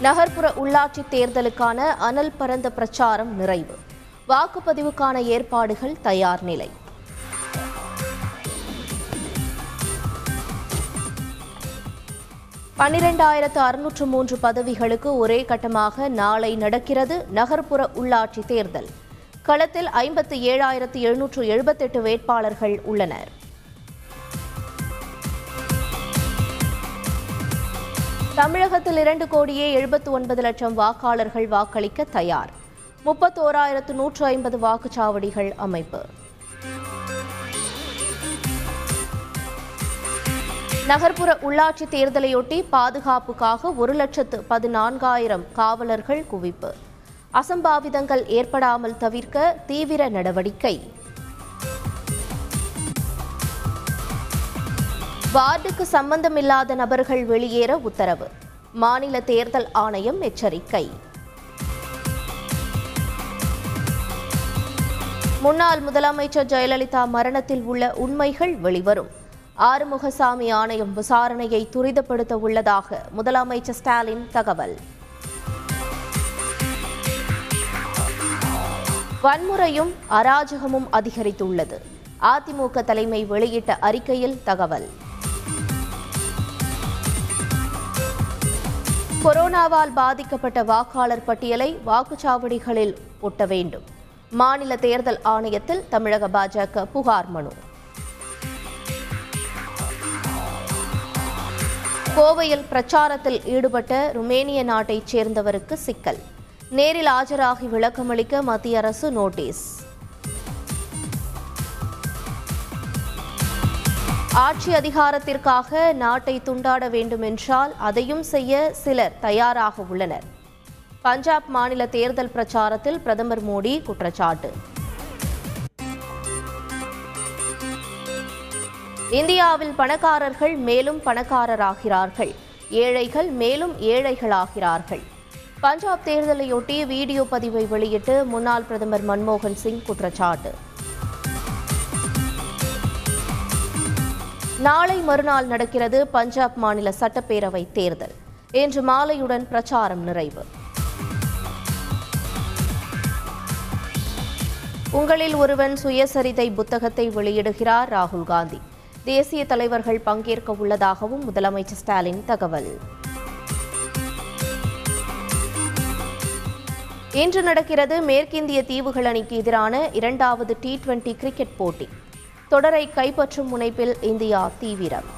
நகர்ப்புற உள்ளாட்சி தேர்தலுக்கான அனல் பரந்த பிரச்சாரம் நிறைவு. வாக்குப்பதிவுக்கான ஏற்பாடுகள் தயார் நிலை. பன்னிரெண்டாயிரத்து அறுநூற்று மூன்று பதவிகளுக்கு ஒரே கட்டமாக நாளை நடக்கிறது நகர்ப்புற உள்ளாட்சி தேர்தல். களத்தில் ஐம்பத்து ஏழாயிரத்து எழுநூற்று எழுபத்தெட்டு வேட்பாளர்கள் உள்ளனர். தமிழகத்தில் இரண்டு கோடியே எழுபத்து ஒன்பது லட்சம் வாக்காளர்கள் வாக்களிக்க தயார். முப்பத்தோராயிரத்து நூற்று ஐம்பது வாக்குச்சாவடிகள் அமைப்பு. நகர்ப்புற உள்ளாட்சி தேர்தலையொட்டி பாதுகாப்புக்காக ஒரு லட்சத்து பதினான்காயிரம் காவலர்கள் குவிப்பு. அசம்பாவிதங்கள் ஏற்படாமல் தவிர்க்க தீவிர நடவடிக்கை. வார்டுக்கு சம்பந்தமில்லாத நபர்கள் வெளியேற உத்தரவு. மாநில தேர்தல் ஆணையம் எச்சரிக்கை. முன்னாள் முதலமைச்சர் ஜெயலலிதா மரணத்தில் உள்ள உண்மைகள் வெளிவரும். ஆறுமுகசாமி ஆணையம் விசாரணையை துரிதப்படுத்த உள்ளதாக முதலமைச்சர் ஸ்டாலின் தகவல். வன்முறையும் அராஜகமும் அதிகரித்துள்ளது. அதிமுக தலைமை வெளியிட்ட அறிக்கையில் தகவல். கொரோனாவால் பாதிக்கப்பட்ட வாக்காளர் பட்டியலை வாக்குச்சாவடிகளில் ஒட்ட வேண்டும். மாநில தேர்தல் ஆணையத்தில் தமிழக பாஜக புகார் மனு. கோவையில் பிரச்சாரத்தில் ஈடுபட்ட ருமேனிய நாட்டைச் சேர்ந்தவருக்கு சிக்கல். நேரில் ஆஜராகி விளக்கமளிக்க மத்திய அரசு நோட்டீஸ். ஆட்சி அதிகாரத்திற்காக நாட்டை துண்டாட வேண்டுமென்றால் அதையும் செய்ய சிலர் தயாராக உள்ளனர். பஞ்சாப் மாநில தேர்தல் பிரச்சாரத்தில் பிரதமர் மோடி குற்றச்சாட்டு. இந்தியாவில் பணக்காரர்கள் மேலும் பணக்காரராகிறார்கள். ஏழைகள் மேலும் ஏழைகளாகிறார்கள். பஞ்சாப் தேர்தலையொட்டி வீடியோ பதிவை வெளியிட்டு முன்னாள் பிரதமர் மன்மோகன் சிங் குற்றச்சாட்டு. நாளை மறுநாள் நடக்கிறது பஞ்சாப் மாநில சட்டப்பேரவை தேர்தல். இன்று மாலையுடன் பிரச்சாரம் நிறைவு. உங்களில் ஒருவன் சுயசரிதை புத்தகத்தை வெளியிடுகிறார் ராகுல் காந்தி. தேசிய தலைவர்கள் பங்கேற்க உள்ளதாகவும் முதலமைச்சர் ஸ்டாலின் தகவல். இன்று நடக்கிறது மேற்கிந்திய தீவுகள் அணிக்கு எதிரான இரண்டாவது டி டுவெண்டி கிரிக்கெட் போட்டி. தொடரை கைப்பற்றும் முனைப்பில் இந்தியா தீவிரம்.